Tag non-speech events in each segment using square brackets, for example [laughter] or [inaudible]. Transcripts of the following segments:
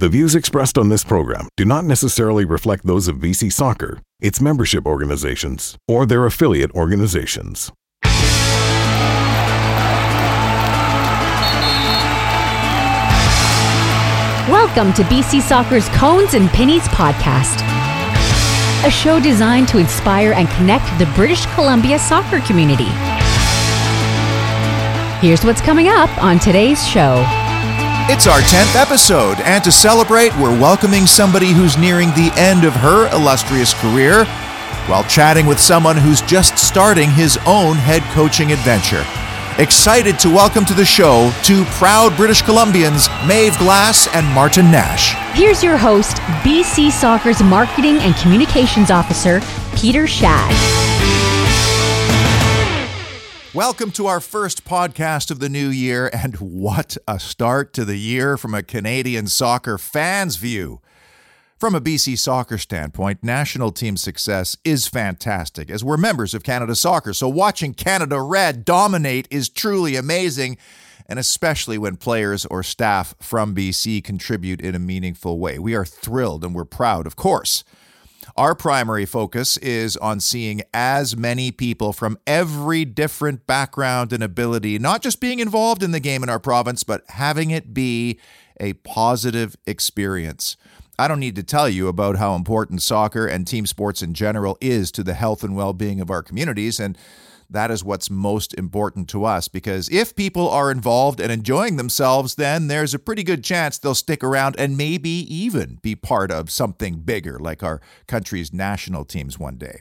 The views expressed on this program do not necessarily reflect those of BC Soccer, its membership organizations, or their affiliate organizations. Welcome to BC Soccer's Cones and Pennies podcast, a show designed to inspire and connect the British Columbia soccer community. Here's what's coming up on today's show. It's our 10th episode, and to celebrate, we're welcoming somebody who's nearing the end of her illustrious career while chatting with someone who's just starting his own head coaching adventure. Excited to welcome to the show two proud British Columbians, Maeve Glass and Martin Nash. Here's your host, BC Soccer's Marketing and Communications Officer, Peter Shad. Welcome to our first podcast of the new year, and what a start to the year from a Canadian soccer fan's view. From a BC soccer standpoint, national team success is fantastic as we're members of Canada Soccer, so watching Canada Red dominate is truly amazing, and especially when players or staff from BC contribute in a meaningful way. We are thrilled and we're proud, of course. Our primary focus is on seeing as many people from every different background and ability, not just being involved in the game in our province, but having it be a positive experience. I don't need to tell you about how important soccer and team sports in general is to the health and well being of our communities. And that is what's most important to us because if people are involved and enjoying themselves, then there's a pretty good chance they'll stick around and maybe even be part of something bigger like our country's national teams one day.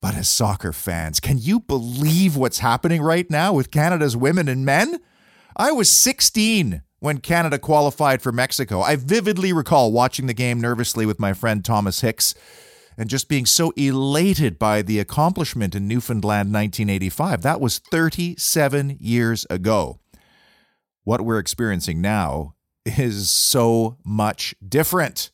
But as soccer fans, can you believe what's happening right now with Canada's women and men? I was 16 when Canada qualified for Mexico. I vividly recall watching the game nervously with my friend Thomas Hicks and just being so elated by the accomplishment in Newfoundland 1985. That was 37 years ago. What we're experiencing now is so much different.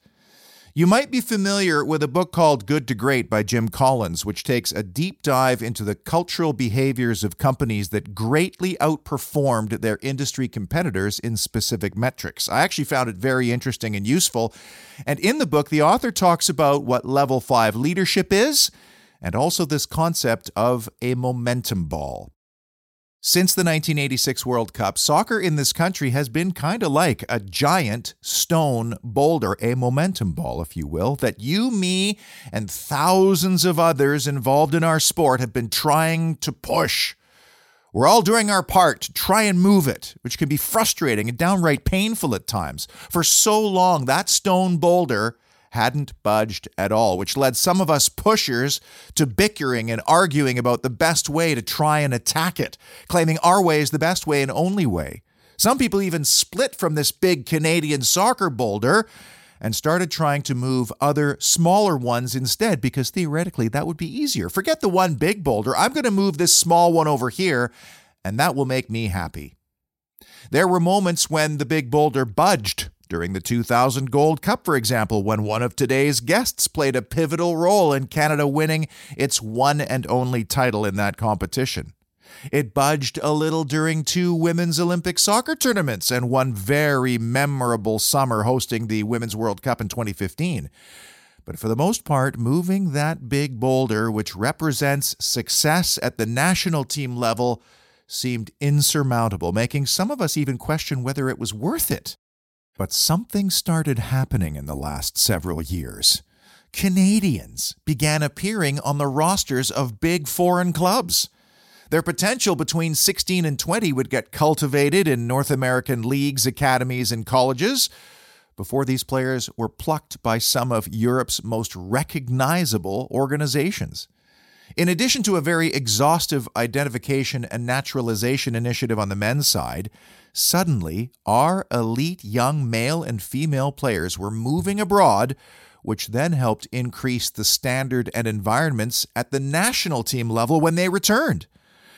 You might be familiar with a book called Good to Great by Jim Collins, which takes a deep dive into the cultural behaviors of companies that greatly outperformed their industry competitors in specific metrics. I actually found it very interesting and useful. And in the book, the author talks about what level five leadership is and also this concept of a momentum ball. Since the 1986 World Cup, soccer in this country has been kind of like a giant stone boulder, a momentum ball, if you will, that you, me, and thousands of others involved in our sport have been trying to push. We're all doing our part to try and move it, which can be frustrating and downright painful at times. For so long, that stone boulder hadn't budged at all, which led some of us pushers to bickering and arguing about the best way to try and attack it, claiming our way is the best way and only way. Some people even split from this big Canadian soccer boulder and started trying to move other smaller ones instead because theoretically that would be easier. Forget the one big boulder. I'm going to move this small one over here, and that will make me happy. There were moments when the big boulder budged during the 2000 Gold Cup, for example, when one of today's guests played a pivotal role in Canada winning its one and only title in that competition. It budged a little during two women's Olympic soccer tournaments and one very memorable summer hosting the Women's World Cup in 2015. But for the most part, moving that big boulder, which represents success at the national team level, seemed insurmountable, making some of us even question whether it was worth it. But something started happening in the last several years. Canadians began appearing on the rosters of big foreign clubs. Their potential between 16 and 20 would get cultivated in North American leagues, academies, and colleges before these players were plucked by some of Europe's most recognizable organizations. In addition to a very exhaustive identification and naturalization initiative on the men's side, Suddenly, our elite young male and female players were moving abroad, which then helped increase the standard and environments at the national team level when they returned.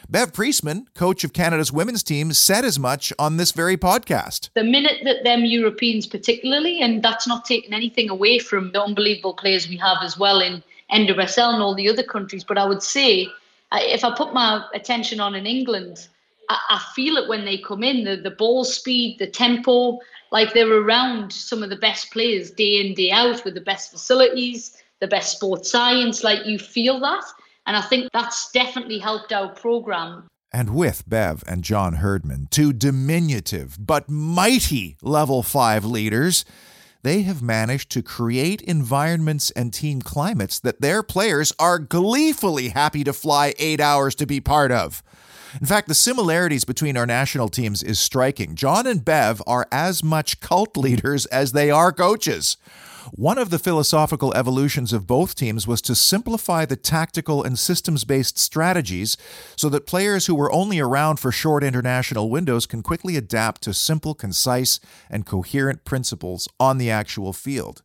Bev Priestman, coach of Canada's women's team, said as much on this very podcast. The minute that them Europeans, particularly, and that's not taking anything away from the unbelievable players we have as well in NWSL and all the other countries, but I would say if I put my attention on in England, I, I feel it when they come in the, the ball speed, the tempo, like they're around some of the best players day in, day out with the best facilities, the best sports science. Like you feel that. And I think that's definitely helped our program. And with Bev and John Herdman, two diminutive but mighty level five leaders, they have managed to create environments and team climates that their players are gleefully happy to fly eight hours to be part of. In fact, the similarities between our national teams is striking. John and Bev are as much cult leaders as they are coaches. One of the philosophical evolutions of both teams was to simplify the tactical and systems based strategies so that players who were only around for short international windows can quickly adapt to simple, concise, and coherent principles on the actual field.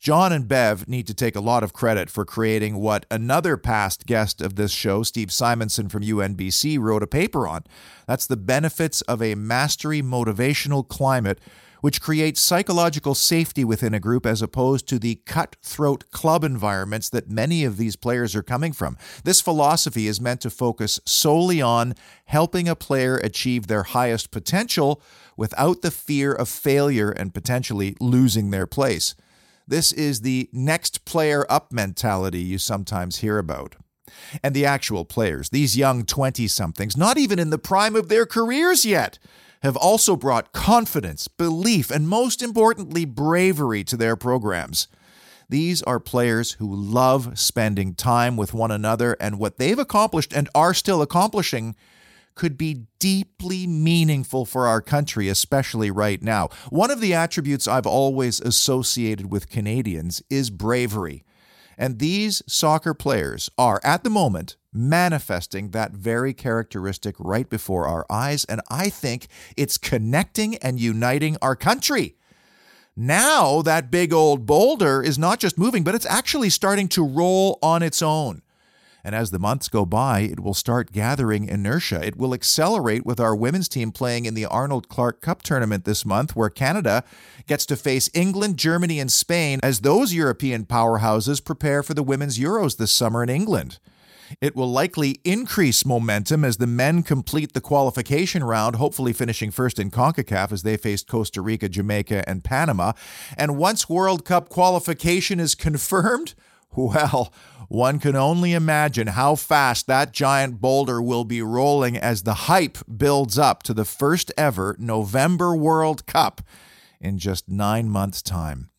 John and Bev need to take a lot of credit for creating what another past guest of this show, Steve Simonson from UNBC, wrote a paper on. That's the benefits of a mastery motivational climate which creates psychological safety within a group as opposed to the cutthroat club environments that many of these players are coming from. This philosophy is meant to focus solely on helping a player achieve their highest potential without the fear of failure and potentially losing their place. This is the next player up mentality you sometimes hear about. And the actual players, these young 20 somethings, not even in the prime of their careers yet, have also brought confidence, belief, and most importantly, bravery to their programs. These are players who love spending time with one another, and what they've accomplished and are still accomplishing could be deeply meaningful for our country, especially right now. One of the attributes I've always associated with Canadians is bravery. And these soccer players are, at the moment, manifesting that very characteristic right before our eyes. And I think it's connecting and uniting our country. Now, that big old boulder is not just moving, but it's actually starting to roll on its own. And as the months go by, it will start gathering inertia. It will accelerate with our women's team playing in the Arnold Clark Cup tournament this month, where Canada gets to face England, Germany, and Spain as those European powerhouses prepare for the Women's Euros this summer in England. It will likely increase momentum as the men complete the qualification round, hopefully finishing first in CONCACAF as they faced Costa Rica, Jamaica, and Panama. And once World Cup qualification is confirmed, well, one can only imagine how fast that giant boulder will be rolling as the hype builds up to the first ever November World Cup in just nine months' time.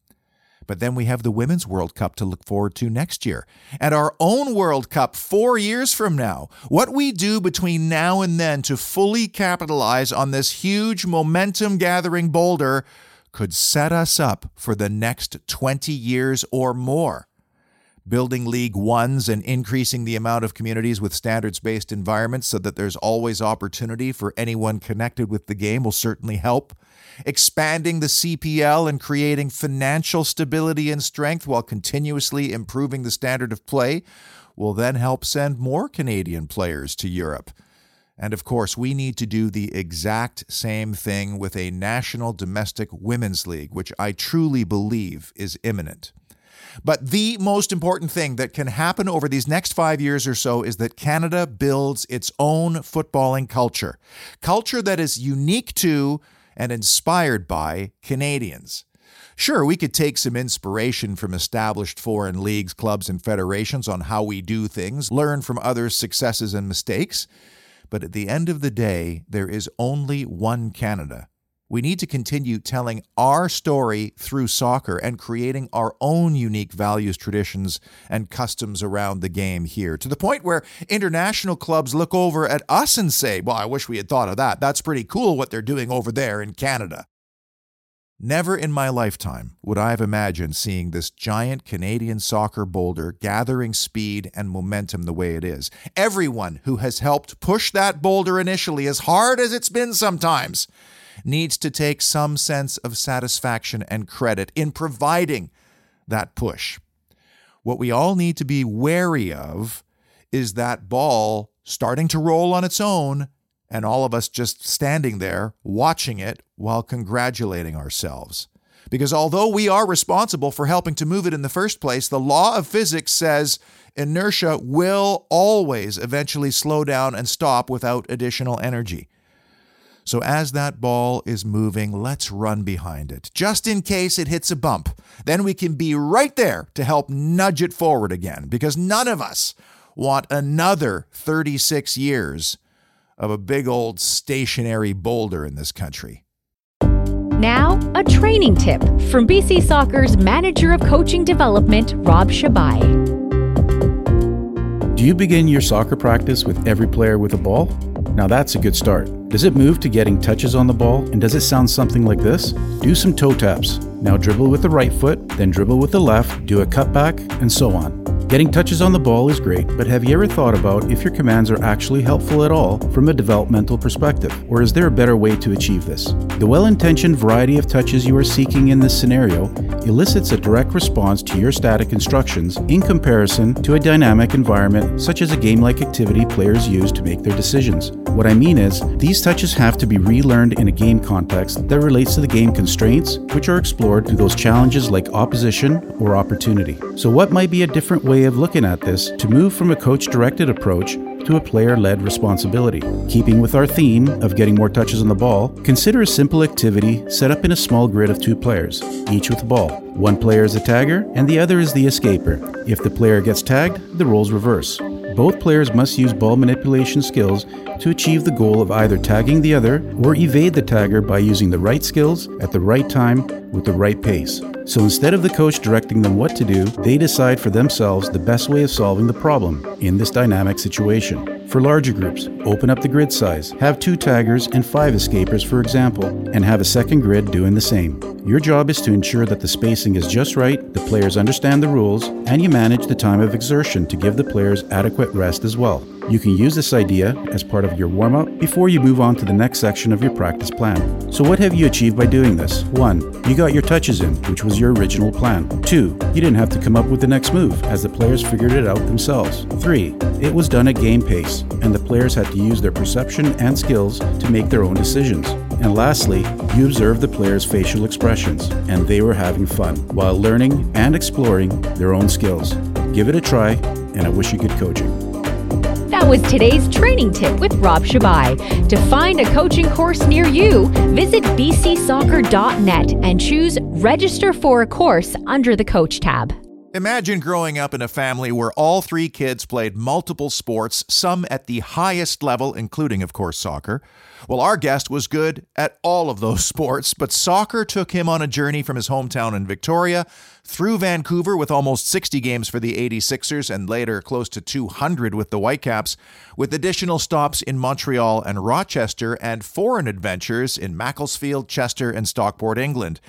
But then we have the Women's World Cup to look forward to next year, and our own World Cup four years from now. What we do between now and then to fully capitalize on this huge momentum gathering boulder could set us up for the next 20 years or more building League Ones and increasing the amount of communities with standards based environments so that there's always opportunity for anyone connected with the game will certainly help. Expanding the CPL and creating financial stability and strength while continuously improving the standard of play will then help send more Canadian players to Europe. And of course, we need to do the exact same thing with a national domestic women's league, which I truly believe is imminent. But the most important thing that can happen over these next five years or so is that Canada builds its own footballing culture. Culture that is unique to and inspired by Canadians. Sure, we could take some inspiration from established foreign leagues, clubs, and federations on how we do things, learn from others' successes and mistakes. But at the end of the day, there is only one Canada. We need to continue telling our story through soccer and creating our own unique values, traditions, and customs around the game here to the point where international clubs look over at us and say, Well, I wish we had thought of that. That's pretty cool what they're doing over there in Canada. Never in my lifetime would I have imagined seeing this giant Canadian soccer boulder gathering speed and momentum the way it is. Everyone who has helped push that boulder initially, as hard as it's been sometimes, needs to take some sense of satisfaction and credit in providing that push. What we all need to be wary of is that ball starting to roll on its own and all of us just standing there watching it while congratulating ourselves. Because although we are responsible for helping to move it in the first place, the law of physics says inertia will always eventually slow down and stop without additional energy. So as that ball is moving, let's run behind it, just in case it hits a bump. Then we can be right there to help nudge it forward again, because none of us want another 36 years of a big old stationary boulder in this country. Now, a training tip from BC Soccer's Manager of Coaching Development, Rob Shabai. Do you begin your soccer practice with every player with a ball? Now that's a good start. Does it move to getting touches on the ball? And does it sound something like this? Do some toe taps. Now dribble with the right foot, then dribble with the left, do a cutback, and so on. Getting touches on the ball is great, but have you ever thought about if your commands are actually helpful at all from a developmental perspective? Or is there a better way to achieve this? The well intentioned variety of touches you are seeking in this scenario elicits a direct response to your static instructions in comparison to a dynamic environment such as a game like activity players use to make their decisions. What I mean is, these touches have to be relearned in a game context that relates to the game constraints, which are explored through those challenges like opposition or opportunity. So, what might be a different way of looking at this to move from a coach directed approach to a player led responsibility. Keeping with our theme of getting more touches on the ball, consider a simple activity set up in a small grid of two players, each with a ball. One player is the tagger and the other is the escaper. If the player gets tagged, the roles reverse. Both players must use ball manipulation skills to achieve the goal of either tagging the other or evade the tagger by using the right skills at the right time with the right pace. So instead of the coach directing them what to do, they decide for themselves the best way of solving the problem in this dynamic situation. For larger groups, open up the grid size, have two taggers and five escapers, for example, and have a second grid doing the same. Your job is to ensure that the spacing is just right, the players understand the rules, and you manage the time of exertion to give the players adequate rest as well. You can use this idea as part of your warm up before you move on to the next section of your practice plan. So, what have you achieved by doing this? 1. You got your touches in, which was your original plan. 2. You didn't have to come up with the next move, as the players figured it out themselves. 3. It was done at game pace, and the players had to use their perception and skills to make their own decisions. And lastly, you observed the players' facial expressions, and they were having fun while learning and exploring their own skills. Give it a try, and I wish you good coaching. That was today's training tip with Rob Shabai. To find a coaching course near you, visit bcsoccer.net and choose Register for a course under the Coach tab. Imagine growing up in a family where all three kids played multiple sports, some at the highest level, including, of course, soccer. Well, our guest was good at all of those [laughs] sports, but soccer took him on a journey from his hometown in Victoria through Vancouver with almost 60 games for the 86ers and later close to 200 with the Whitecaps, with additional stops in Montreal and Rochester and foreign adventures in Macclesfield, Chester, and Stockport, England.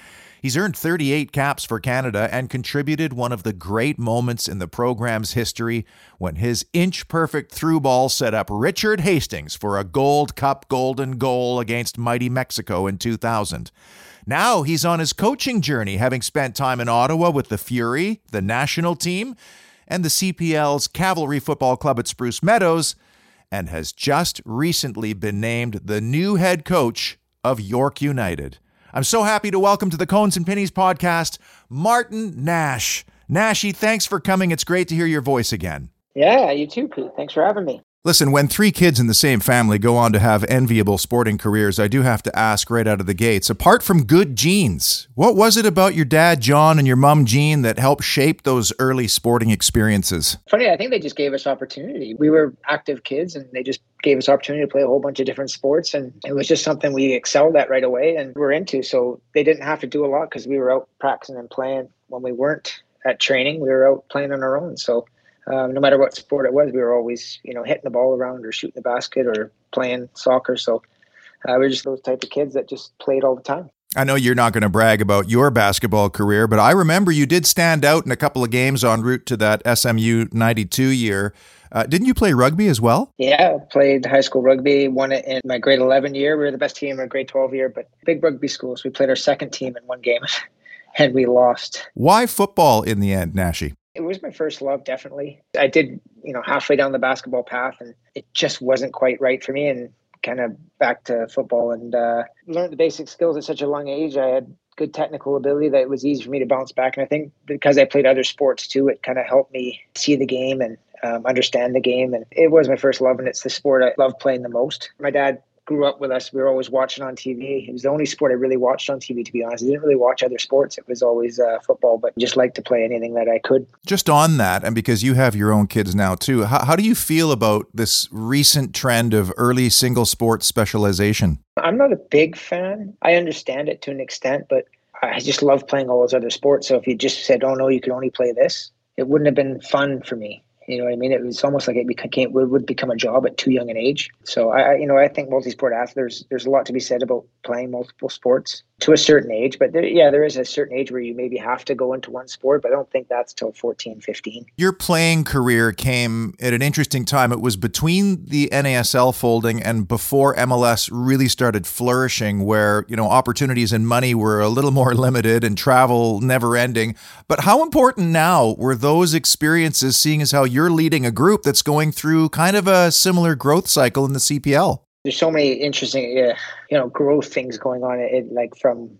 He's earned 38 caps for Canada and contributed one of the great moments in the program's history when his inch perfect through ball set up Richard Hastings for a Gold Cup golden goal against mighty Mexico in 2000. Now he's on his coaching journey, having spent time in Ottawa with the Fury, the national team, and the CPL's Cavalry Football Club at Spruce Meadows, and has just recently been named the new head coach of York United. I'm so happy to welcome to the Cones and Pennies podcast, Martin Nash. Nashy, thanks for coming. It's great to hear your voice again. Yeah, you too, Pete. Thanks for having me. Listen, when three kids in the same family go on to have enviable sporting careers, I do have to ask right out of the gates apart from good genes, what was it about your dad, John, and your mom, Jean, that helped shape those early sporting experiences? Funny, I think they just gave us opportunity. We were active kids and they just gave us opportunity to play a whole bunch of different sports. And it was just something we excelled at right away and we're into. So they didn't have to do a lot because we were out practicing and playing when we weren't at training. We were out playing on our own. So um, no matter what sport it was, we were always, you know, hitting the ball around or shooting the basket or playing soccer. So uh, we are just those type of kids that just played all the time. I know you're not going to brag about your basketball career, but I remember you did stand out in a couple of games en route to that SMU 92 year. Uh, didn't you play rugby as well? Yeah, played high school rugby, won it in my grade 11 year. We were the best team in our grade 12 year, but big rugby schools. We played our second team in one game [laughs] and we lost. Why football in the end, Nashi? It was my first love, definitely. I did, you know, halfway down the basketball path, and it just wasn't quite right for me. And kind of back to football and uh, learned the basic skills at such a young age. I had good technical ability that it was easy for me to bounce back. And I think because I played other sports too, it kind of helped me see the game and um, understand the game. And it was my first love, and it's the sport I love playing the most. My dad grew up with us. We were always watching on TV. It was the only sport I really watched on TV, to be honest. I didn't really watch other sports. It was always uh, football, but just like to play anything that I could. Just on that, and because you have your own kids now too, how, how do you feel about this recent trend of early single sport specialization? I'm not a big fan. I understand it to an extent, but I just love playing all those other sports. So if you just said, "Oh no, you can only play this," it wouldn't have been fun for me. You know what I mean? It was almost like it became it would become a job at too young an age. So I, you know, I think multi-sport athletes. There's there's a lot to be said about playing multiple sports to a certain age. But there, yeah, there is a certain age where you maybe have to go into one sport. But I don't think that's till 14, 15. Your playing career came at an interesting time. It was between the NASL folding and before MLS really started flourishing, where you know opportunities and money were a little more [laughs] limited and travel never ending. But how important now were those experiences, seeing as how you're leading a group that's going through kind of a similar growth cycle in the CPL? There's so many interesting, uh, you know, growth things going on. It like from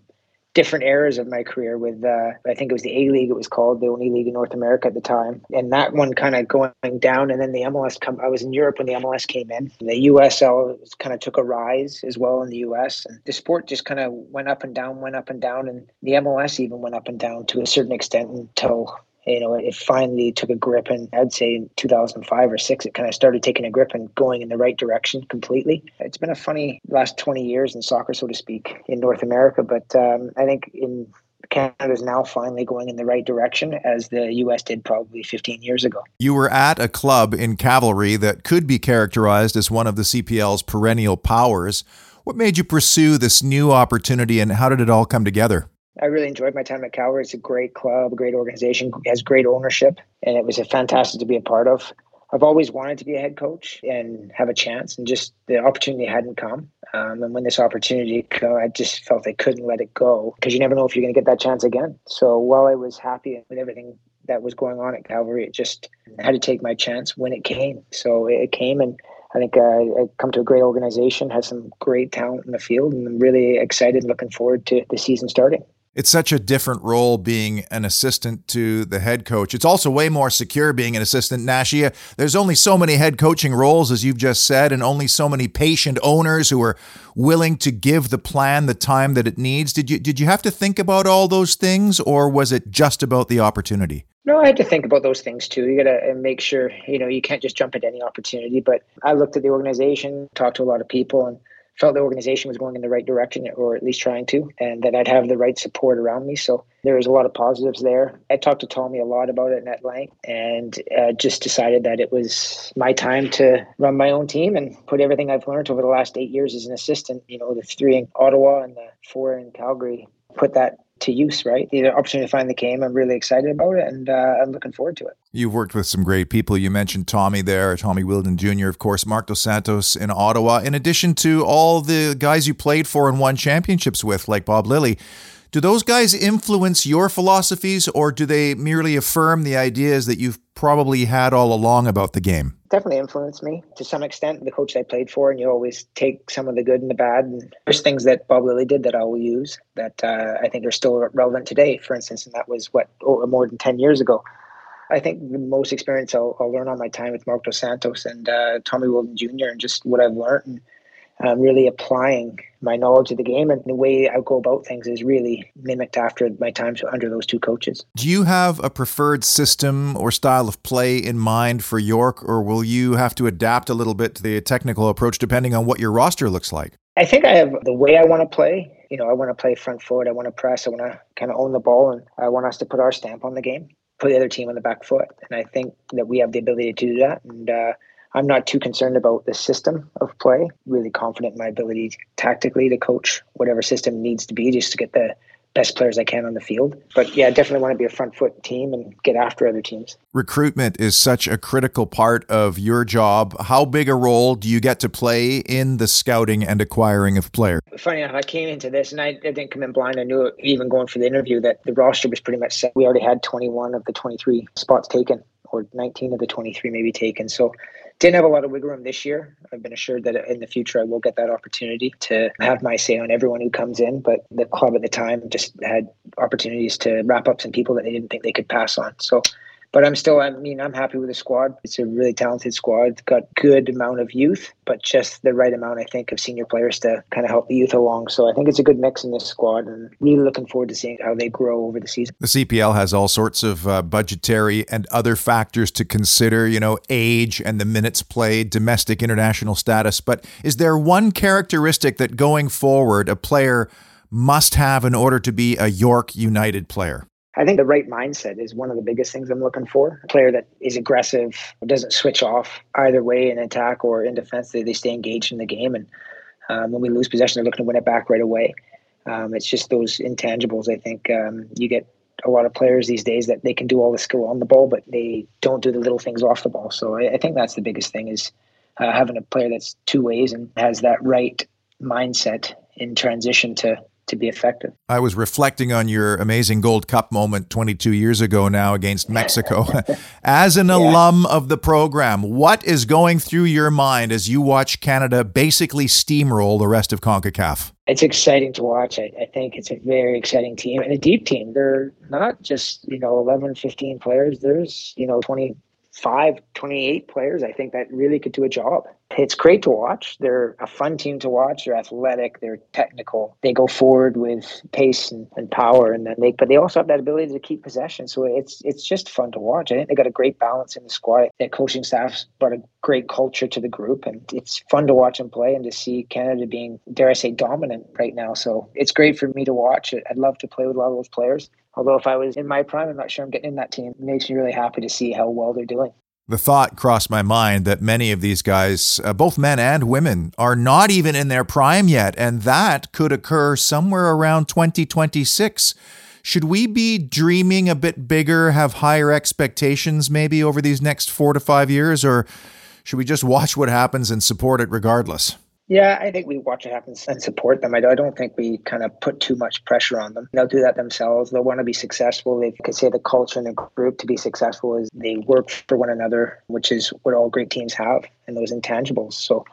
different eras of my career with uh, I think it was the A League it was called the only league in North America at the time and that one kind of going down and then the MLS come I was in Europe when the MLS came in the USL kind of took a rise as well in the US and the sport just kind of went up and down went up and down and the MLS even went up and down to a certain extent until you know, it finally took a grip, and I'd say in 2005 or six, it kind of started taking a grip and going in the right direction completely. It's been a funny last 20 years in soccer, so to speak, in North America, but um, I think in Canada is now finally going in the right direction as the US did probably 15 years ago. You were at a club in Cavalry that could be characterized as one of the CPL's perennial powers. What made you pursue this new opportunity and how did it all come together? I really enjoyed my time at Cavalry. It's a great club, a great organization, has great ownership, and it was a fantastic to be a part of. I've always wanted to be a head coach and have a chance, and just the opportunity hadn't come. Um, and when this opportunity came, I just felt I couldn't let it go because you never know if you're going to get that chance again. So while I was happy with everything that was going on at Cavalry, it just had to take my chance when it came. So it came, and I think uh, I come to a great organization, has some great talent in the field, and I'm really excited, looking forward to the season starting. It's such a different role being an assistant to the head coach. It's also way more secure being an assistant. Nashia, there's only so many head coaching roles, as you've just said, and only so many patient owners who are willing to give the plan the time that it needs. Did you did you have to think about all those things, or was it just about the opportunity? No, I had to think about those things too. You got to make sure you know you can't just jump at any opportunity. But I looked at the organization, talked to a lot of people, and felt the organization was going in the right direction, or at least trying to, and that I'd have the right support around me. So there was a lot of positives there. I talked to Tommy a lot about it at length, and uh, just decided that it was my time to run my own team and put everything I've learned over the last eight years as an assistant. You know, the three in Ottawa and the four in Calgary. Put that to use, right? The opportunity to finally came. I'm really excited about it and uh, I'm looking forward to it. You've worked with some great people. You mentioned Tommy there, Tommy Wheeldon Jr., of course, Marc Dos Santos in Ottawa, in addition to all the guys you played for and won championships with, like Bob Lilley. Do those guys influence your philosophies or do they merely affirm the ideas that you've probably had all along about the game? Definitely influenced me to some extent. The coach I played for, and you always take some of the good and the bad. And there's things that Bob Lilley did that I will use that uh, I think are still relevant today, for instance, and that was what, oh, more than 10 years ago. I think the most experience I'll, I'll learn on my time with Marc Dos Santos and uh, Tommy Wheeldon Jr. and just what I've learned and um, really applying my knowledge of the game and the way I go about things is really mimicked after my time under those two coaches. Do you have a preferred system or style of play in mind for York, or will you have to adapt a little bit to the technical approach depending on what your roster looks like? I think I have the way I want to play. You know, I want to play front foot. I want to press. I want to kind of own the ball, and I want us to put our stamp on the game, put the other team on the back foot. And I think that we have the ability to do that. And uh, I'm not too concerned about the system of play. Really confident in my ability tactically to coach whatever system needs to be just to get the best players I can on the field. But yeah, I definitely want to be a front foot team and get after other teams. Recruitment is such a critical part of your job. How big a role do you get to play in the scouting and acquiring of players? Funny enough, I came into this and I, I didn't come in blind. I knew even going for the interview that the roster was pretty much set. We already had 21 of the 23 spots taken, or 19 of the 23 maybe taken. So didn't have a lot of wiggle room this year. I've been assured that in the future I will get that opportunity to have my say on everyone who comes in. But the club at the time just had opportunities to wrap up some people that they didn't think they could pass on. So But I'm still, I mean, I'm happy with the squad. It's a really talented squad. It's got good amount of youth, but just the right amount, I think, of senior players to kind of help the youth along. So I think it's a good mix in this squad, and really looking forward to seeing how they grow over the season. The CPL has all sorts of uh, budgetary and other factors to consider, you know, age and the minutes played, domestic international status. But is there one characteristic that going forward a player must have in order to be a York United player? I think the right mindset is one of the biggest things I'm looking for. A player that is aggressive, doesn't switch off either way in attack or in defense. They, they stay engaged in the game. And um, when we lose possession, they're looking to win it back right away. Um, it's just those intangibles. I think um, you get a lot of players these days that they can do all the skill on the ball, but they don't do the little things off the ball. So I, I think that's the biggest thing is uh, having a player that's two ways and has that right mindset in transition to to be effective. I was reflecting on your amazing Gold Cup moment 22 years ago now against Mexico. [laughs] as an yeah. alum of the program, what is going through your mind as you watch Canada basically steamroll the rest of CONCACAF? It's exciting to watch. I, I think it's a very exciting team and a deep team. They're not just, you know, 11, 15 players. There's, you know, 25, 28 players, I think, that really could do a job it's great to watch. They're a fun team to watch. They're athletic. They're technical. They go forward with pace and, and power, and then they but they also have that ability to keep possession. So it's it's just fun to watch. I think they got a great balance in the squad. Their coaching staff's brought a great culture to the group, and it's fun to watch them play and to see Canada being dare I say dominant right now. So it's great for me to watch. I'd love to play with a lot of those players. Although if I was in my prime, I'm not sure I'm getting in that team. It makes me really happy to see how well they're doing. The thought crossed my mind that many of these guys, uh, both men and women, are not even in their prime yet, and that could occur somewhere around 2026. Should we be dreaming a bit bigger, have higher expectations maybe over these next four to five years, or should we just watch what happens and support it regardless? Yeah, I think we watch it happen and support them. I don't think we kind of put too much pressure on them. They'll do that themselves. They'll want to be successful. They could say the culture in the group to be successful is they work for one another, which is what all great teams have, and those intangibles. So,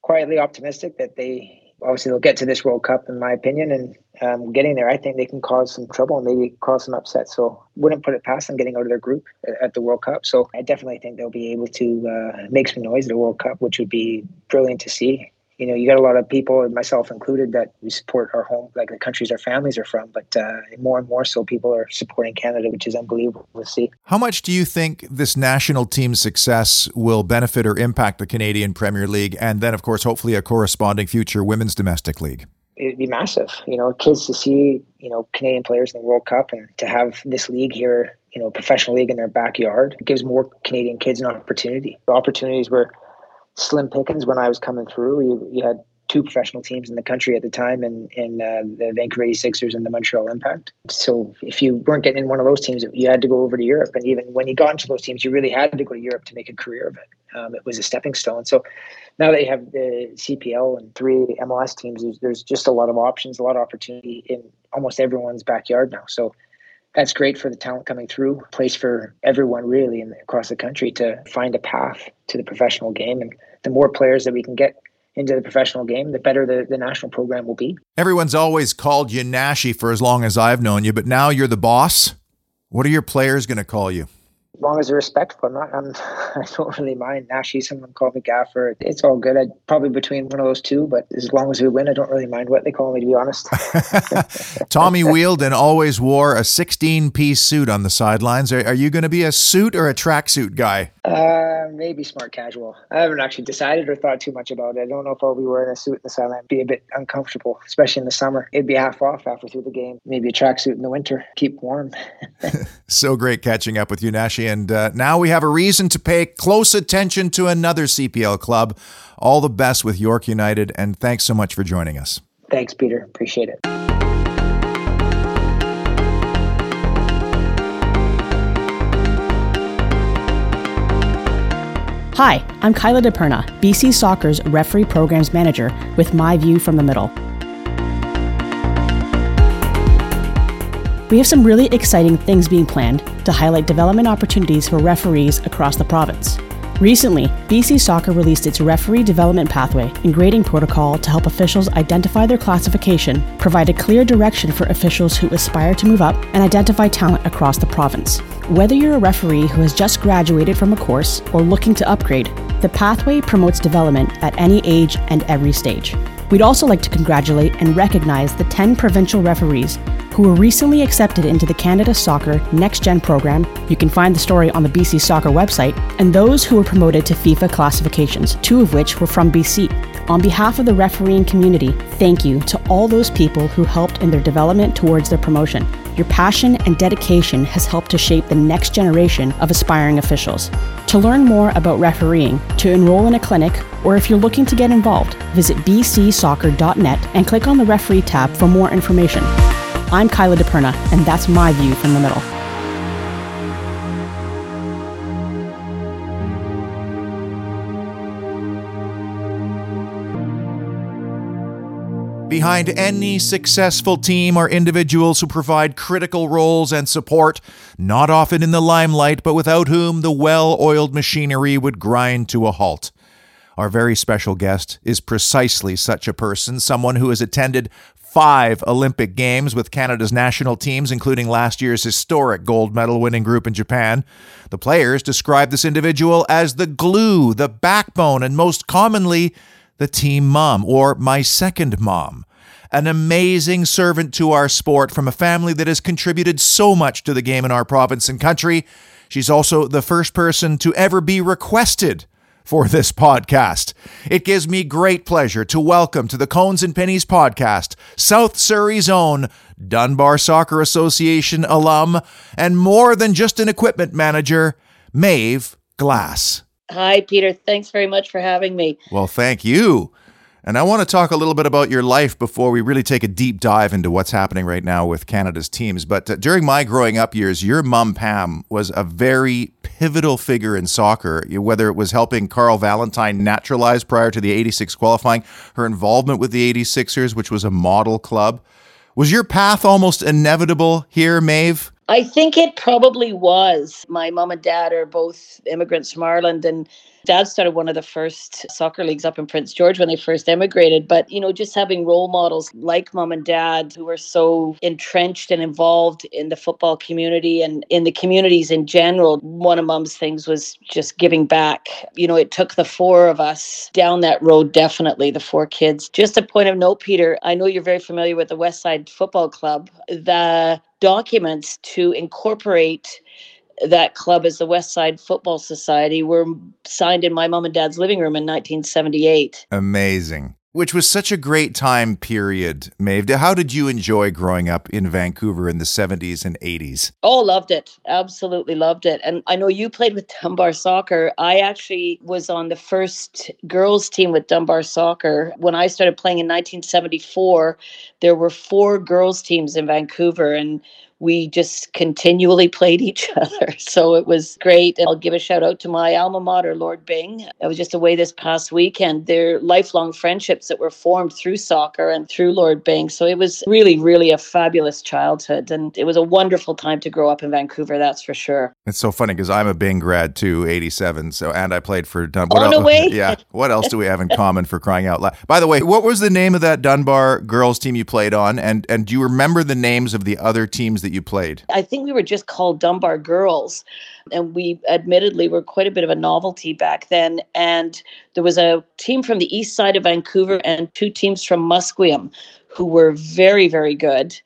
quietly optimistic that they obviously they'll get to this World Cup, in my opinion, and um, getting there, I think they can cause some trouble and maybe cause some upset. So, wouldn't put it past them getting out of their group at the World Cup. So, I definitely think they'll be able to uh, make some noise at the World Cup, which would be brilliant to see you know, you got a lot of people, myself included, that we support our home, like the countries our families are from. But uh, more and more so, people are supporting Canada, which is unbelievable to see. How much do you think this national team's success will benefit or impact the Canadian Premier League, and then, of course, hopefully a corresponding future women's domestic league? It'd be massive. You know, kids to see, you know, Canadian players in the World Cup and to have this league here, you know, professional league in their backyard, it gives more Canadian kids an opportunity. The opportunities were slim pickings when I was coming through. You, you had two professional teams in the country at the time in, in uh, the Vancouver 86ers and the Montreal Impact. So if you weren't getting in one of those teams, you had to go over to Europe. And even when you got into those teams, you really had to go to Europe to make a career of it. Um, it was a stepping stone. So now that you have the CPL and three MLS teams, there's, there's just a lot of options, a lot of opportunity in almost everyone's backyard now. So that's great for the talent coming through, place for everyone really in, across the country to find a path to the professional game. And the more players that we can get into the professional game, the better the, the national program will be. Everyone's always called you Nashi for as long as I've known you, but now you're the boss. What are your players going to call you? Long as they're respectful. I'm not, I'm, [laughs] I don't really mind. Nashi, someone called me Gaffer. It's all good. I'd probably between one of those two, but as long as we win, I don't really mind what they call me, to be honest. [laughs] [laughs] Tommy Wheeldon always wore a 16 piece suit on the sidelines. Are, are you going to be a suit or a tracksuit guy? Uh, maybe smart casual. I haven't actually decided or thought too much about it. I don't know if I'll be wearing a suit in the sideline. It'd be a bit uncomfortable, especially in the summer. It'd be half off after through the game. Maybe a tracksuit in the winter. Keep warm. so great catching up with you, Nashi. And uh, now we have a reason to pay close attention to another CPL club. All the best with York United. And thanks so much for joining us. Thanks, Peter. Appreciate it. Hi, I'm Kyla DePerna, BC Soccer's referee programs manager with my view from the middle. We have some really exciting things being planned to highlight development opportunities for referees across the province. Recently, BC Soccer released its referee development pathway and grading protocol to help officials identify their classification, provide a clear direction for officials who aspire to move up, and identify talent across the province. Whether you're a referee who has just graduated from a course or looking to upgrade, the pathway promotes development at any age and every stage. We'd also like to congratulate and recognize the 10 provincial referees who were recently accepted into the Canada Soccer Next Gen program. You can find the story on the BC Soccer website, and those who were promoted to FIFA classifications, two of which were from BC. On behalf of the refereeing community, thank you to all those people who helped in their development towards their promotion. Your passion and dedication has helped to shape the next generation of aspiring officials. To learn more about refereeing, to enroll in a clinic, or if you're looking to get involved, visit bcsoccer.net and click on the referee tab for more information. I'm Kyla DePerna, and that's my view from the middle. Behind any successful team are individuals who provide critical roles and support, not often in the limelight, but without whom the well oiled machinery would grind to a halt. Our very special guest is precisely such a person, someone who has attended five Olympic Games with Canada's national teams, including last year's historic gold medal winning group in Japan. The players describe this individual as the glue, the backbone, and most commonly, the team mom, or my second mom. An amazing servant to our sport from a family that has contributed so much to the game in our province and country. She's also the first person to ever be requested for this podcast. It gives me great pleasure to welcome to the Cones and Pennies podcast South Surrey's own Dunbar Soccer Association alum and more than just an equipment manager, Maeve Glass. Hi, Peter. Thanks very much for having me. Well, thank you. And I want to talk a little bit about your life before we really take a deep dive into what's happening right now with Canada's teams. But uh, during my growing up years, your mom, Pam, was a very pivotal figure in soccer, whether it was helping Carl Valentine naturalize prior to the 86 qualifying, her involvement with the 86ers, which was a model club. Was your path almost inevitable here, Maeve? I think it probably was. My mom and dad are both immigrants from Ireland, and dad started one of the first soccer leagues up in Prince George when they first emigrated. But, you know, just having role models like mom and dad who were so entrenched and involved in the football community and in the communities in general, one of mom's things was just giving back. You know, it took the four of us down that road, definitely, the four kids. Just a point of note, Peter, I know you're very familiar with the West Side Football Club. The documents to incorporate that club is the West Side Football Society were signed in my mom and dad's living room in 1978. Amazing. Which was such a great time period, Maeve. How did you enjoy growing up in Vancouver in the 70s and 80s? Oh, loved it. Absolutely loved it. And I know you played with Dunbar Soccer. I actually was on the first girls' team with Dunbar Soccer. When I started playing in 1974, there were four girls' teams in Vancouver. And we just continually played each [laughs] other. So it was great. And I'll give a shout out to my alma mater, Lord Byng. I was just away this past weekend. They're lifelong friendships that were formed through soccer and through Lord Byng. So it was really, really a fabulous childhood. And it was a wonderful time to grow up in Vancouver, that's for sure. It's so funny because I'm a Byng grad too, 87. So, and I played for Dunbar. Oh, no way. [laughs] Yeah. What else do we have in common for crying out loud? By the way, what was the name of that Dunbar girls team you played on? And, and do you remember the names of the other teams that you played? I think we were just called Dunbar Girls. And we admittedly were quite a bit of a novelty back then. And there was a team from the east side of Vancouver and two teams from Musqueam who were very, very good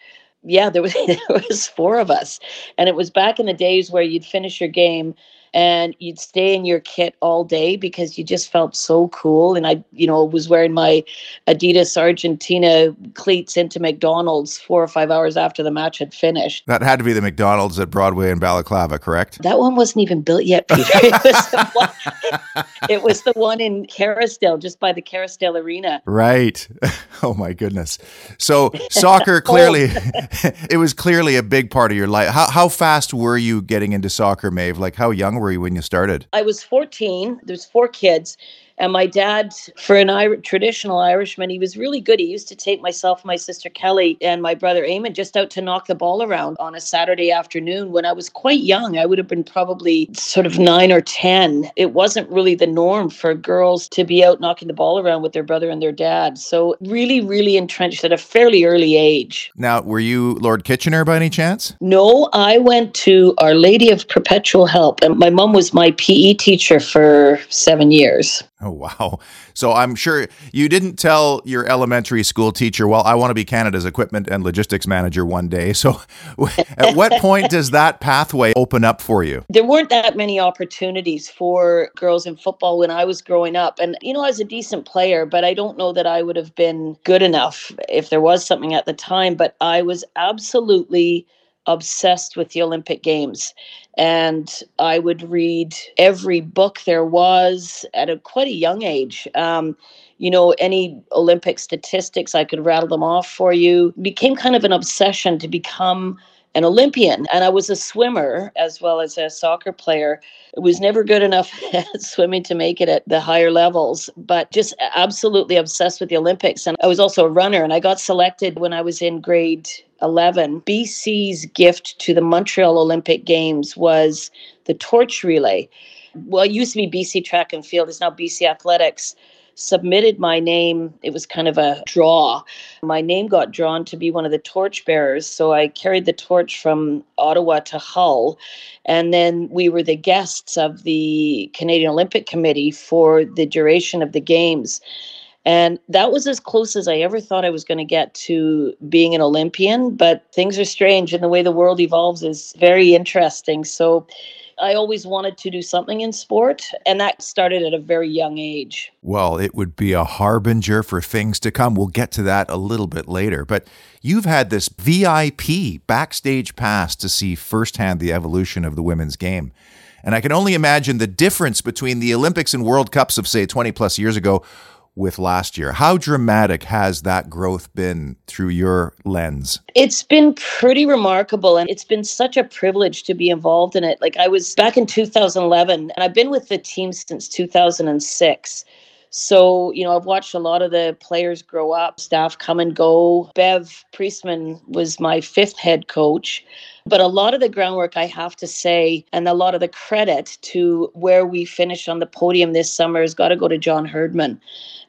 yeah, there was [laughs] there was four of us, and it was back in the days where you'd finish your game and you'd stay in your kit all day because you just felt so cool. And I, you know, was wearing my Adidas Argentina cleats into McDonald's four or five hours after the match had finished. That had to be the McDonald's at Broadway and Balaclava, correct? That one wasn't even built yet, [laughs] Peter. it, was the one, [laughs] it was the one in Kerrisdale, just by the Kerrisdale Arena. Right. [laughs] Oh my goodness. So soccer oh. clearly, it was clearly a big part of your life. How, how fast were you getting into soccer, Maeve? Like how young were you when you started? I was 14. There's four kids And my dad, for an Irish, traditional Irishman, he was really good. He used to take myself, my sister Kelly, and my brother Eamon just out to knock the ball around on a Saturday afternoon when I was quite young. I would have been probably sort of nine or 10. It wasn't really the norm for girls to be out knocking the ball around with their brother and their dad. So, really, really entrenched at a fairly early age. Now, were you Lord Kitchener by any chance? No, I went to Our Lady of Perpetual Help, and my mom was my PE teacher for seven years. Oh, wow. So I'm sure you didn't tell your elementary school teacher, well, I want to be Canada's equipment and logistics manager one day. So [laughs] at what point does that pathway open up for you? There weren't that many opportunities for girls in football when I was growing up. And, you know, I was a decent player, but I don't know that I would have been good enough if there was something at the time. But I was absolutely obsessed with the Olympic Games. And I would read every book there was at a quite a young age. Um, you know, any Olympic statistics, I could rattle them off for you. It became kind of an obsession to become an Olympian. And I was a swimmer as well as a soccer player. It was never good enough [laughs] at swimming to make it at the higher levels, but just absolutely obsessed with the Olympics. And I was also a runner, and I got selected when I was in grade 11. BC's gift to the Montreal Olympic Games was the torch relay. Well, it used to be BC Track and Field, it's now BC Athletics submitted my name. It was kind of a draw. My name got drawn to be one of the torch bearers. So I carried the torch from Ottawa to Hull. And then we were the guests of the Canadian Olympic Committee for the duration of the Games. And that was as close as I ever thought I was going to get to being an Olympian. But things are strange, and the way the world evolves is very interesting. So I always wanted to do something in sport, and that started at a very young age. Well, it would be a harbinger for things to come. We'll get to that a little bit later. But you've had this VIP backstage pass to see firsthand the evolution of the women's game. And I can only imagine the difference between the Olympics and World Cups of, say, 20 plus years ago with last year. How dramatic has that growth been through your lens? It's been pretty remarkable and it's been such a privilege to be involved in it. Like I was back in 2011 and I've been with the team since 2006. So, you know, I've watched a lot of the players grow up, staff come and go. Bev Priestman was my fifth head coach. But a lot of the groundwork, I have to say, and a lot of the credit to where we finished on the podium this summer has got to go to John Herdman.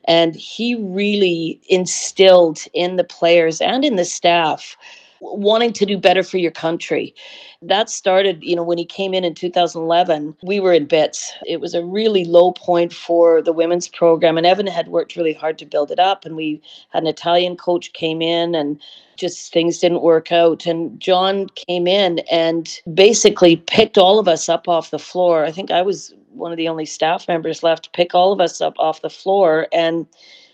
And he really instilled in the players and in the staff wanting to do better for your country. That started, you know, when he came in in 2011, we were in bits. It was a really low point for the women's program, and Even had worked really hard to build it up. And we had an Italian coach came in, and just things didn't work out. And John came in and basically picked all of us up off the floor. I think I was one of the only staff members left to pick all of us up off the floor and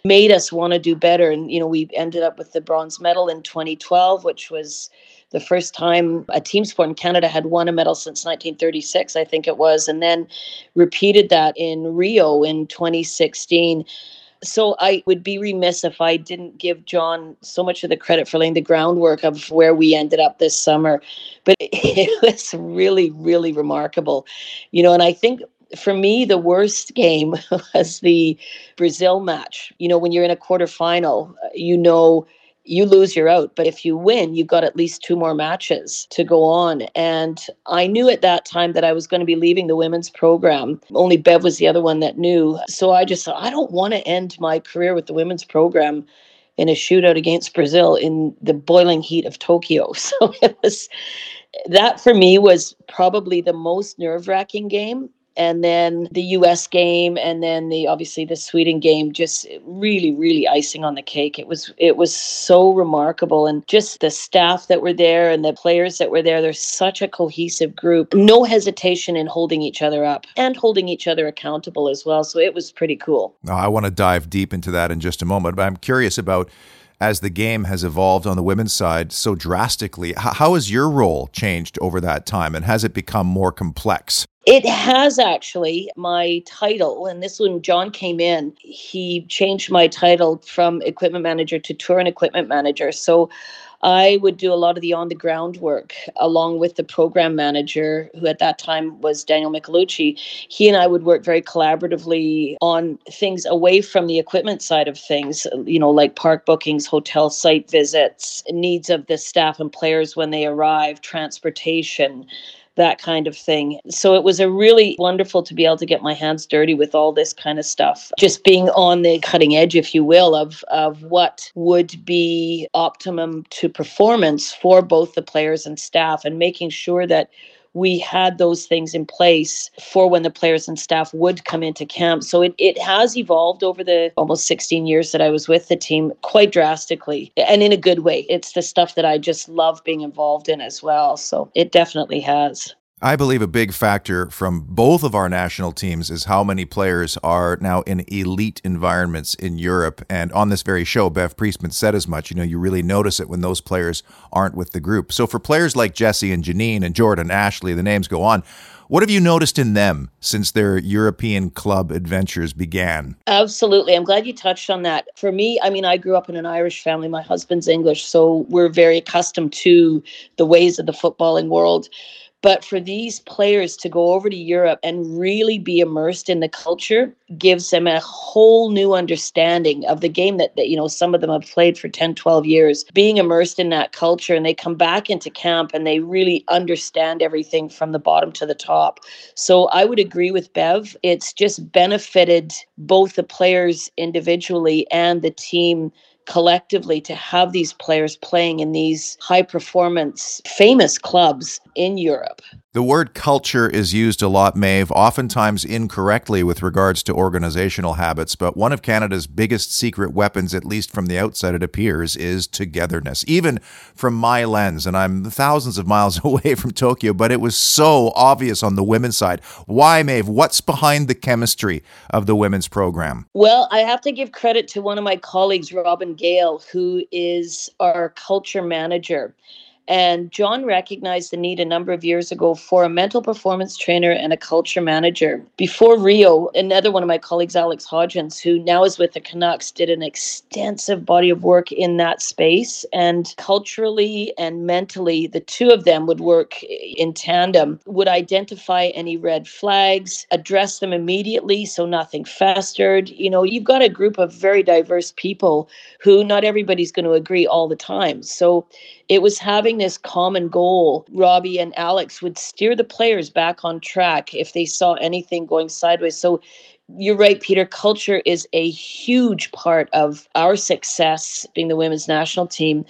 made us want to do better. And, you know, we ended up with the bronze medal in 2012, which was the first time a team sport in Canada had won a medal since 1936, I think it was, and then repeated that in Rio in 2016 so I would be remiss if I didn't give John so much of the credit for laying the groundwork of where we ended up this summer. But [laughs] it was really, really remarkable. You know, and I think for me, the worst game [laughs] was the Brazil match. You know, when you're in a quarterfinal, uh, you know you lose, you're out. But if you win, you've got at least two more matches to go on. And I knew at that time that I was going to be leaving the women's program. Only Bev was the other one that knew. So I just thought, I don't want to end my career with the women's program in a shootout against Brazil in the boiling heat of Tokyo. [laughs] So it was that for me was probably the most nerve wracking game and then the US game and then the obviously the Sweden game just really really icing on the cake. It was it was so remarkable. And just the staff that were there and the players that were there there's such a cohesive group. No hesitation in holding each other up and holding each other accountable as well. So it was pretty cool. Now, I want to dive deep into that in just a moment but I'm curious about as the game has evolved on the women's side so drastically how has your role changed over that time? And has it become more complex it has actually my title, and this when John came in, he changed my title from equipment manager to tour and equipment manager. So I would do a lot of the on the ground work along with the program manager, who at that time was Daniel Michelucci. He and I would work very collaboratively on things away from the equipment side of things, you know, like park bookings, hotel site visits, needs of the staff and players when they arrive, transportation that kind of thing. So it was a really wonderful to be able to get my hands dirty with all this kind of stuff. Just being on the cutting edge, if you will, of of what would be optimum to performance for both the players and staff and making sure that we had those things in place for when the players and staff would come into camp. So it, it has evolved over the almost 16 years that I was with the team quite drastically and in a good way. It's the stuff that I just love being involved in as well. So it definitely has. I believe a big factor from both of our national teams is how many players are now in elite environments in Europe. And on this very show, Bev Priestman said as much. You know, you really notice it when those players aren't with the group. So for players like Jessie and Janine and Jordyn Ashley, the names go on. What have you noticed in them since their European club adventures began? Absolutely. I'm glad you touched on that. For me, I mean, I grew up in an Irish family. My husband's English, so we're very accustomed to the ways of the footballing world. But for these players to go over to Europe and really be immersed in the culture gives them a whole new understanding of the game that, that, you know, some of them have played for 10, 12 years. Being immersed in that culture and they come back into camp and they really understand everything from the bottom to the top. So I would agree with Bev. It's just benefited both the players individually and the team collectively to have these players playing in these high performance famous clubs in Europe. The word culture is used a lot, Maeve, oftentimes incorrectly with regards to organizational habits, but one of Canada's biggest secret weapons, at least from the outside it appears, is togetherness. Even from my lens, and I'm thousands of miles [laughs] away from Tokyo, but it was so obvious on the women's side. Why, Maeve? What's behind the chemistry of the women's program? Well, I have to give credit to one of my colleagues, Robyn Gayle, who is our culture manager. And John recognized the need a number of years ago for a mental performance trainer and a culture manager. Before Rio, another one of my colleagues, Alex Hodgins, who now is with the Canucks, did an extensive body of work in that space. And culturally and mentally, the two of them would work in tandem, would identify any red flags, address them immediately so nothing festered. You know, you've got a group of very diverse people who not everybody's going to agree all the time. So it was having this common goal. Robbie and Alex would steer the players back on track if they saw anything going sideways. So you're right, Peter. Culture is a huge part of our success being the women's national team.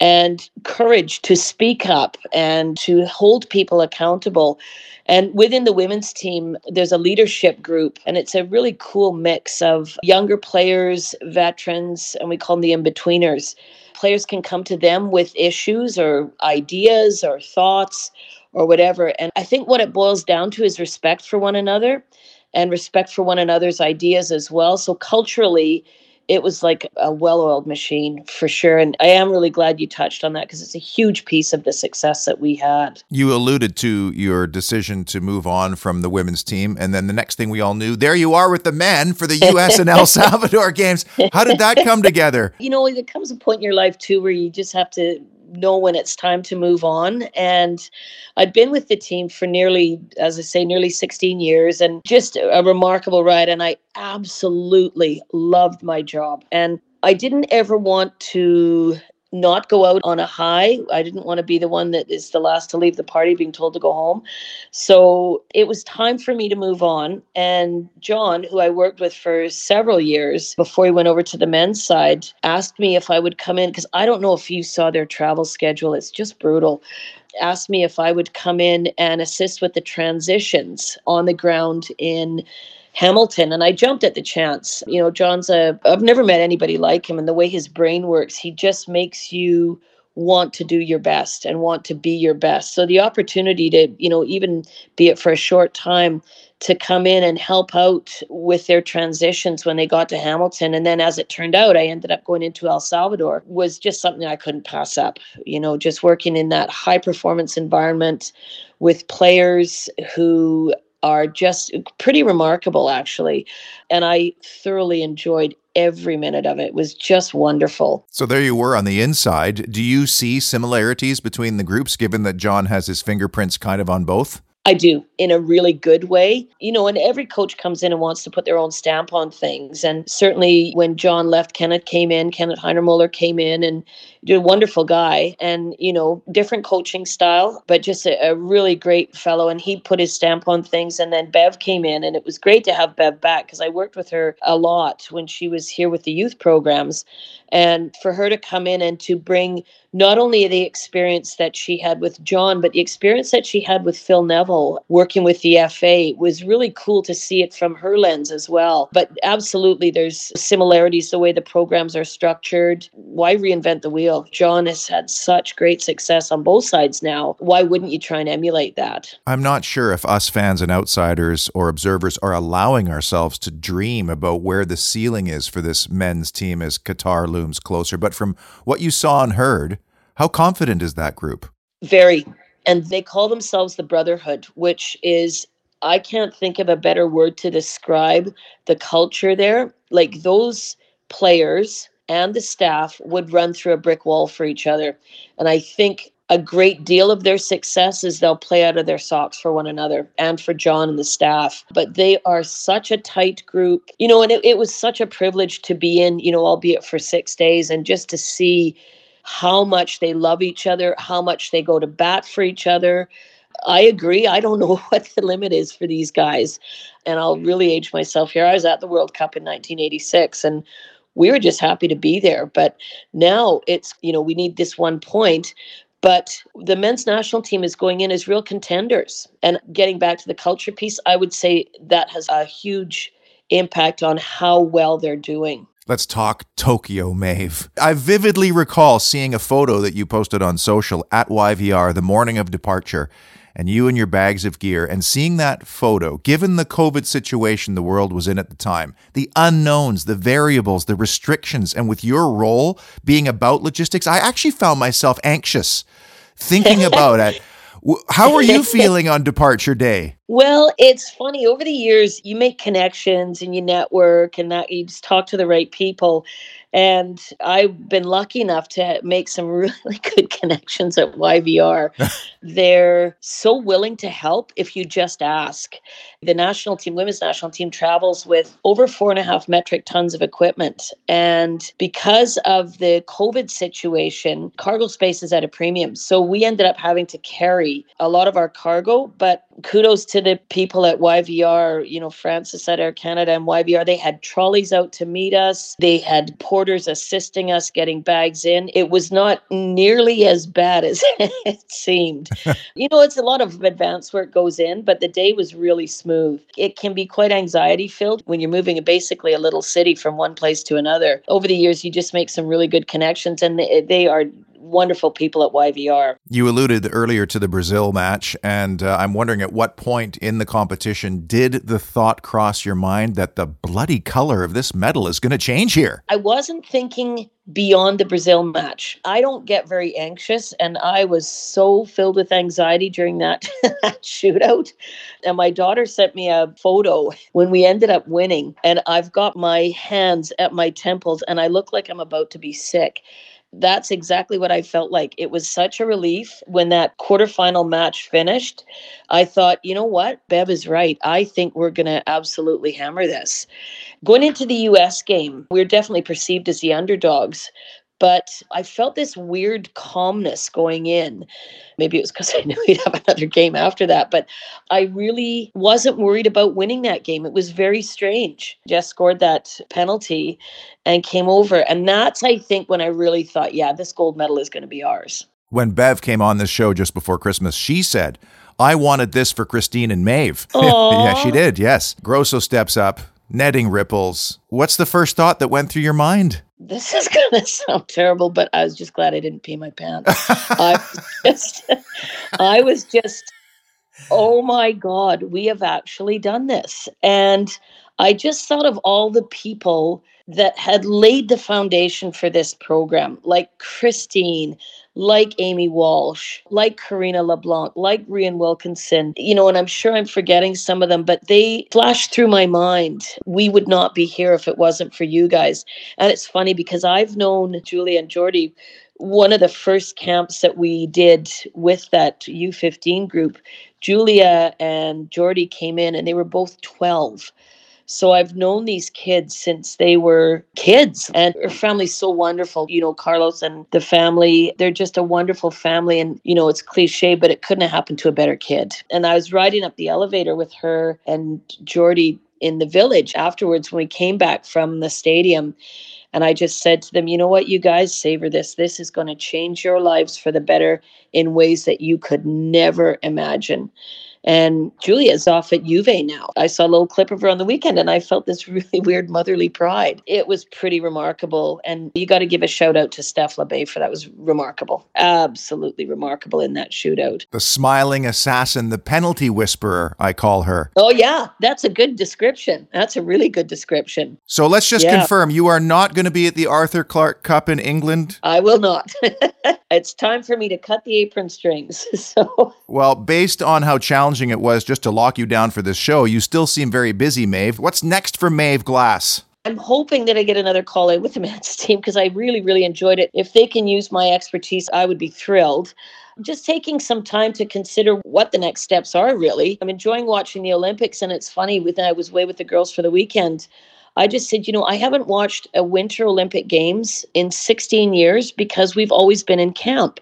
And courage to speak up and to hold people accountable. And within the women's team, there's a leadership group, and it's a really cool mix of younger players, veterans, and we call them the in betweeners players can come to them with issues or ideas or thoughts or whatever. And I think what it boils down to is respect for one another and respect for one another's ideas as well. So culturally, it was like a well-oiled machine for sure and i am really glad you touched on that because it's a huge piece of the success that we had. You alluded to your decision to move on from the women's team and then the next thing we all knew there you are with the men for the us and el [laughs] salvador games. How did that come together? You know there comes a point in your life too where you just have to know when it's time to move on. And I'd been with the team for nearly, as I say, nearly 16 years and just a remarkable ride. And I absolutely loved my job. And I didn't ever want to not go out on a high. I didn't want to be the one that is the last to leave the party being told to go home. So it was time for me to move on. And John, who I worked with for several years before he went over to the men's side, asked me if I would come in because I don't know if you saw their travel schedule. It's just brutal asked me if I would come in and assist with the transitions on the ground in Hamilton and I jumped at the chance. You know, John's a I've never met anybody like him and the way his brain works, he just makes you want to do your best and want to be your best. So the opportunity to, you know, even be it for a short time to come in and help out with their transitions when they got to Hamilton and then as it turned out I ended up going into El Salvador was just something I couldn't pass up. You know, just working in that high performance environment with players who are just pretty remarkable, actually. And I thoroughly enjoyed every minute of it. It was just wonderful. So there you were on the inside. Do you see similarities between the groups, given that John has his fingerprints kind of on both? I do in a really good way. You know, and every coach comes in and wants to put their own stamp on things. And certainly when John left, Kenneth came in, Kenneth Heiner-Møller came in and a wonderful guy and, you know, different coaching style, but just a, a, really great fellow. And he put his stamp on things. And then Bev came in and it was great to have Bev back because I worked with her a lot when she was here with the youth programs. And for her to come in and to bring not only the experience that she had with John, but the experience that she had with Phil Neville working with the FA was really cool to see it from her lens as well. But absolutely, there's similarities the way the programs are structured. Why reinvent the wheel? John has had such great success on both sides now. Why wouldn't you try and emulate that? I'm not sure if us fans and outsiders or observers are allowing ourselves to dream about where the ceiling is for this men's team as Qatar looms closer. But from what you saw and heard, how confident is that group? Very. And they call themselves the Brotherhood, which is, I can't think of a better word to describe the culture there. Like those players and the staff would run through a brick wall for each other. And I think a great deal of their success is they'll play out of their socks for one another and for John and the staff. But they are such a tight group, you know, and it, it was such a privilege to be in, you know, albeit for six days and just to see how much they love each other, how much they go to bat for each other. I agree. I don't [laughs] know what the limit is for these guys. And I'll really age myself here. I was at the World Cup in 1986 and we were just happy to be there. But now it's, you know, we need this one point. But the men's national team is going in as real contenders. And getting back to the culture piece, I would say that has a huge impact on how well they're doing. Let's talk Tokyo, Maeve. I vividly recall seeing a photo that you posted on social at YVR the morning of departure, and you and your bags of gear, and seeing that photo, given the COVID situation the world was in at the time, the unknowns, the variables, the restrictions, and with your role being about logistics, I actually found myself anxious thinking about it. [laughs] How are you feeling on departure day? Well, it's funny. Over the years, you make connections and you network and that you just talk to the right people. And I've been lucky enough to make some [laughs] really good connections at YVR. [laughs] They're so willing to help if you just ask. The national team, women's national team, travels with over four and a half metric tons of equipment. And because of the COVID situation, cargo space is at a premium. So we ended up having to carry a lot of our cargo, but kudos to the people at YVR, you know, Francis at Air Canada and YVR. They had trolleys out to meet us. They had porters assisting us getting bags in. It was not nearly as bad as [laughs] it seemed. [laughs] you know, it's a lot of advance work goes in, but the day was really smooth. It can be quite anxiety filled when you're moving basically a little city from one place to another. Over the years, you just make some really good connections, and they, they are wonderful people at YVR. You alluded earlier to the Brazil match, and uh, I'm wondering at what point in the competition did the thought cross your mind that the bloody color of this medal is going to change here? I wasn't thinking beyond the Brazil match. I don't get very anxious, and I was so filled with anxiety during that, [laughs] that shootout. And my daughter sent me a photo when we ended up winning, and I've got my hands at my temples, and I look like I'm about to be sick that's exactly what I felt like. It was such a relief when that quarterfinal match finished. I thought, you know what? Bev is right. I think we're going to absolutely hammer this. Going into the US game, we we're definitely perceived as the underdogs, but I felt this weird calmness going in. Maybe it was because [laughs] I knew we'd have another game after that, but I really wasn't worried about winning that game. It was very strange. Jess scored that penalty and came over. And that's, I think, when I really thought, yeah, this gold medal is going to be ours. When Bev came on this show just before Christmas, she said, I wanted this for Christine and Maeve. [laughs] yeah, she did. Yes. Grosso steps up, netting ripples. What's the first thought that went through your mind? This is [laughs] going to sound terrible, but I was just glad I didn't pee my pants. I [laughs] was just, I was just, oh my God, we have actually done this. And I just thought of all the people that had laid the foundation for this program, like Christine, like Amy Walsh, like Karina LeBlanc, like Rhian Wilkinson, you know, and I'm sure I'm forgetting some of them, but they flashed through my mind. We would not be here if it wasn't for you guys. And it's funny because I've known Julia and Jordy one of the first camps that we did with that U15 group, Julia and Jordy came in and they were both 12. So I've known these kids since they were kids, and her family's so wonderful. You know, Carlos and the family, they're just a wonderful family. And, you know, it's cliche, but it couldn't have happened to a better kid. And I was riding up the elevator with her and Jordy in the village afterwards when we came back from the stadium. And I just said to them, you know what, you guys savor this. This is going to change your lives for the better in ways that you could never imagine. And Julia's off at Juve now. I saw a little clip of her on the weekend and I felt this [laughs] really weird motherly pride. It was pretty remarkable. And you got to give a shout out to Steph Labbé for that. was remarkable. Absolutely remarkable in that shootout. The smiling assassin, the penalty whisperer, I call her. Oh, yeah. That's a good description. That's a really good description. So let's just yeah. confirm you are not going to be at the Arnold Clark Cup in England? I will not. [laughs] it's time for me to cut the apron strings. [laughs] so, well, based on how challenging challenging it was just to lock you down for this show. You still seem very busy, Maeve. What's next for Maeve Glass? I'm hoping that I get another call in with the [laughs] men's team because I really, really enjoyed it. If they can use my expertise, I would be thrilled. Just taking some time to consider what the next steps are, really. I'm enjoying watching the Olympics, and it's funny, when I was away with the girls for the weekend, I just said, you know, I haven't watched a Winter Olympic Games in 16 years because we've always been in camp.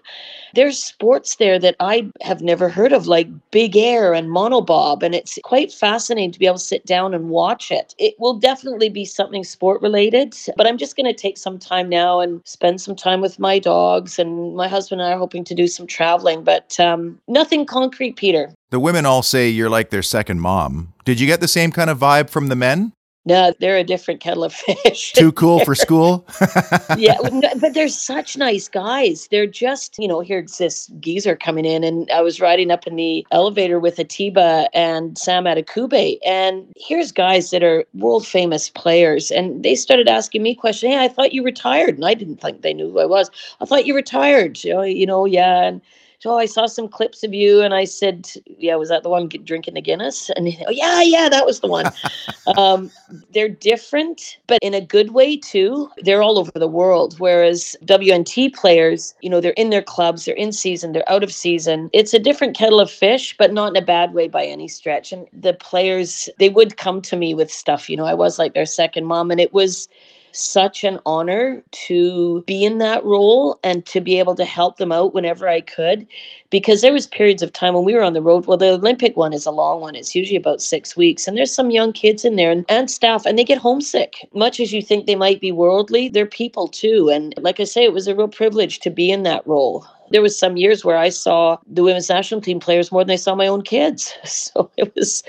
There's sports there that I have never heard of, like big air and monobob, and it's quite fascinating to be able to sit down and watch it. It will definitely be something sport related, but I'm just going to take some time now and spend some time with my dogs. And my husband and I are hoping to do some traveling, but um, nothing concrete, Peter. The women all say you're like their second mom. Did you get the same kind of vibe from the men? No, they're a different kettle of fish. Too [laughs] cool for school? [laughs] yeah, but they're such nice guys. They're just, you know, here's this geezer coming in, and I was riding up in the elevator with Atiba and Sam Adekugbe, and here's guys that are world famous players, and they started asking me questions. Hey, I thought you retired, and I didn't think they knew who I was. I thought you retired. You know, you know yeah, and oh, I saw some clips of you. And I said, yeah, was that the one drinking the Guinness? And oh, yeah, yeah, that was the one. [laughs] um, they're different, but in a good way too. They're all over the world. Whereas WNT players, you know, they're in their clubs, they're in season, they're out of season. It's a different kettle of fish, but not in a bad way by any stretch. And the players, they would come to me with stuff, you know, I was like their second mom. And it was, such an honor to be in that role and to be able to help them out whenever I could because there was periods of time when we were on the road. Well the olympic one is a long one. It's usually about six weeks and there's some young kids in there and, and staff and they get homesick. Much as you think they might be worldly they're people too and like i say it was a real privilege to be in that role there was some years where I saw the women's national team players more than I saw my own kids. [laughs] So it was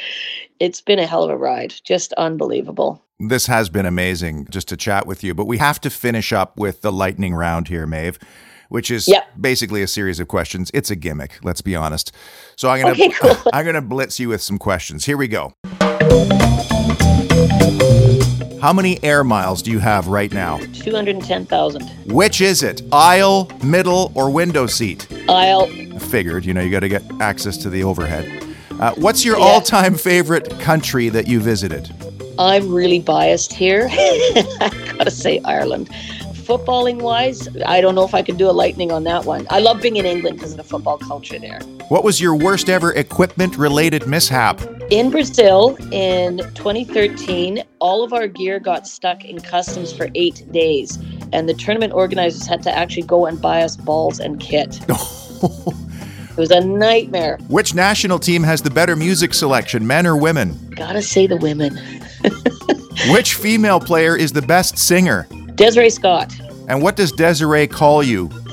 it's been a hell of a ride. Just unbelievable. This has been amazing just to chat with you, but we have to finish up with the lightning round here, Maeve, which is yep. basically a series of questions. It's a gimmick, let's be honest. So I'm to okay, [laughs] cool. I'm going to blitz you with some questions. Here we go. How many air miles do you have right now? 210,000. Which is it? Aisle, middle, or window seat? Aisle. Figured, you know, you got to get access to the overhead. Uh, what's your yeah. all-time favorite country that you visited? I'm really biased here. [laughs] I gotta say Ireland. Footballing wise, I don't know if I could do a lightning on that one. I love being in England because of the football culture there. What was your worst ever equipment related mishap? In Brazil in 2013, all of our gear got stuck in customs for eight days, and the tournament organizers had to actually go and buy us balls and kit. [laughs] It was a nightmare. Which national team has the better music selection, men or women? Gotta say the women. [laughs] Which female player is the best singer? Desiree Scott. And what does Desiree call you? [laughs]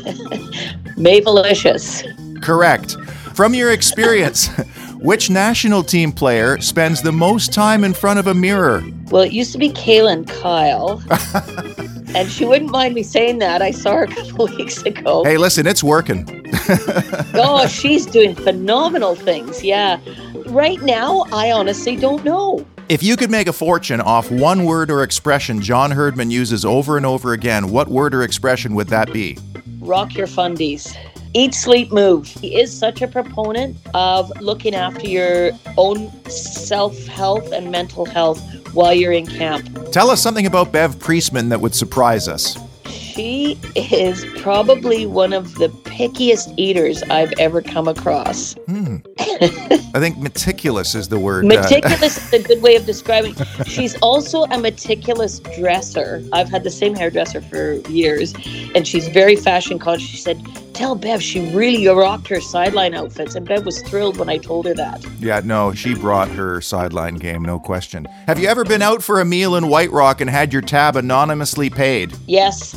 Mavelicious. Correct. From your experience, [laughs] which national team player spends the most time in front of a mirror? Well, it used to be Kaylyn Kyle. [laughs] and she wouldn't mind me saying that. I saw her a couple weeks ago. Hey, listen, it's working. oh, she's doing phenomenal things. Yeah. Right now, I honestly don't know. If you could make a fortune off one word or expression John Herdman uses over and over again, what word or expression would that be? rock your fundies. Eat, sleep, move. He is such a proponent of looking after your own self health and mental health while you're in camp. Tell us something about Bev Priestman that would surprise us. She is probably one of the pickiest eaters I've ever come across. Hmm. [laughs] I think meticulous is the word. uh, meticulous uh, [laughs] is a good way of describing. She's also a meticulous dresser. I've had the same hairdresser for years, and she's very fashion conscious. She said, "Tell Bev she really rocked her sideline outfits," and Bev was thrilled when I told her that. Yeah, no, she brought her sideline game, no question. Have you ever been out for a meal in White Rock and had your tab anonymously paid? Yes.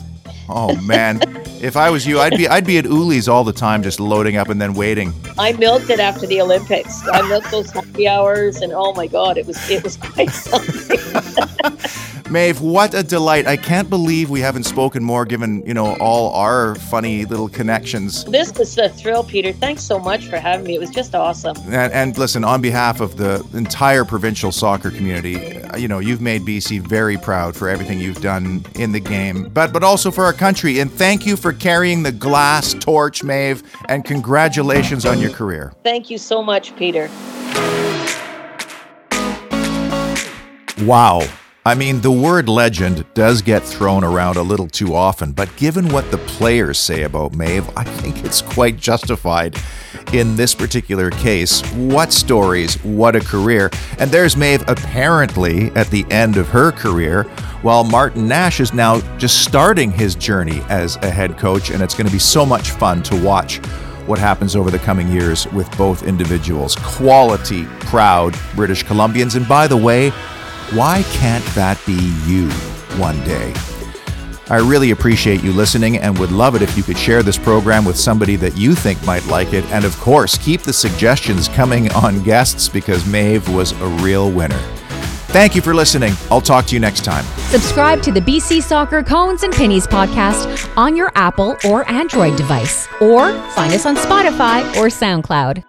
Oh man, if I was you, I'd be I'd be at Uli's all the time, just loading up and then waiting. I milked it after the Olympics. I milked those happy hours, and oh my god, it was it was quite something. [laughs] Maeve, what a delight. I can't believe we haven't spoken more given, you know, all our funny little connections. This was a thrill, Peter. Thanks so much for having me. It was just awesome. And, and listen, on behalf of the entire provincial soccer community, uh, you know, you've made BC very proud for everything you've done in the game, but but also for our country. And thank you for carrying the glass torch, Maeve, and congratulations on your career. Thank you so much, Peter. Wow. I mean, the word legend does get thrown around a little too often, but given what the players say about Maeve, I think it's quite justified in this particular case. What stories, what a career. And there's Maeve apparently at the end of her career, while Martin Nash is now just starting his journey as a head coach, and it's going to be so much fun to watch what happens over the coming years with both individuals. Quality, proud British Columbians. And by the way, why can't that be you one day? I really appreciate you listening and would love it if you could share this program with somebody that you think might like it. And of course, keep the suggestions coming on guests because Maeve was a real winner. Thank you for listening. I'll talk to you next time. Subscribe to the BC Soccer Cones and Pennies podcast on your Apple or Android device, or find us on Spotify or SoundCloud.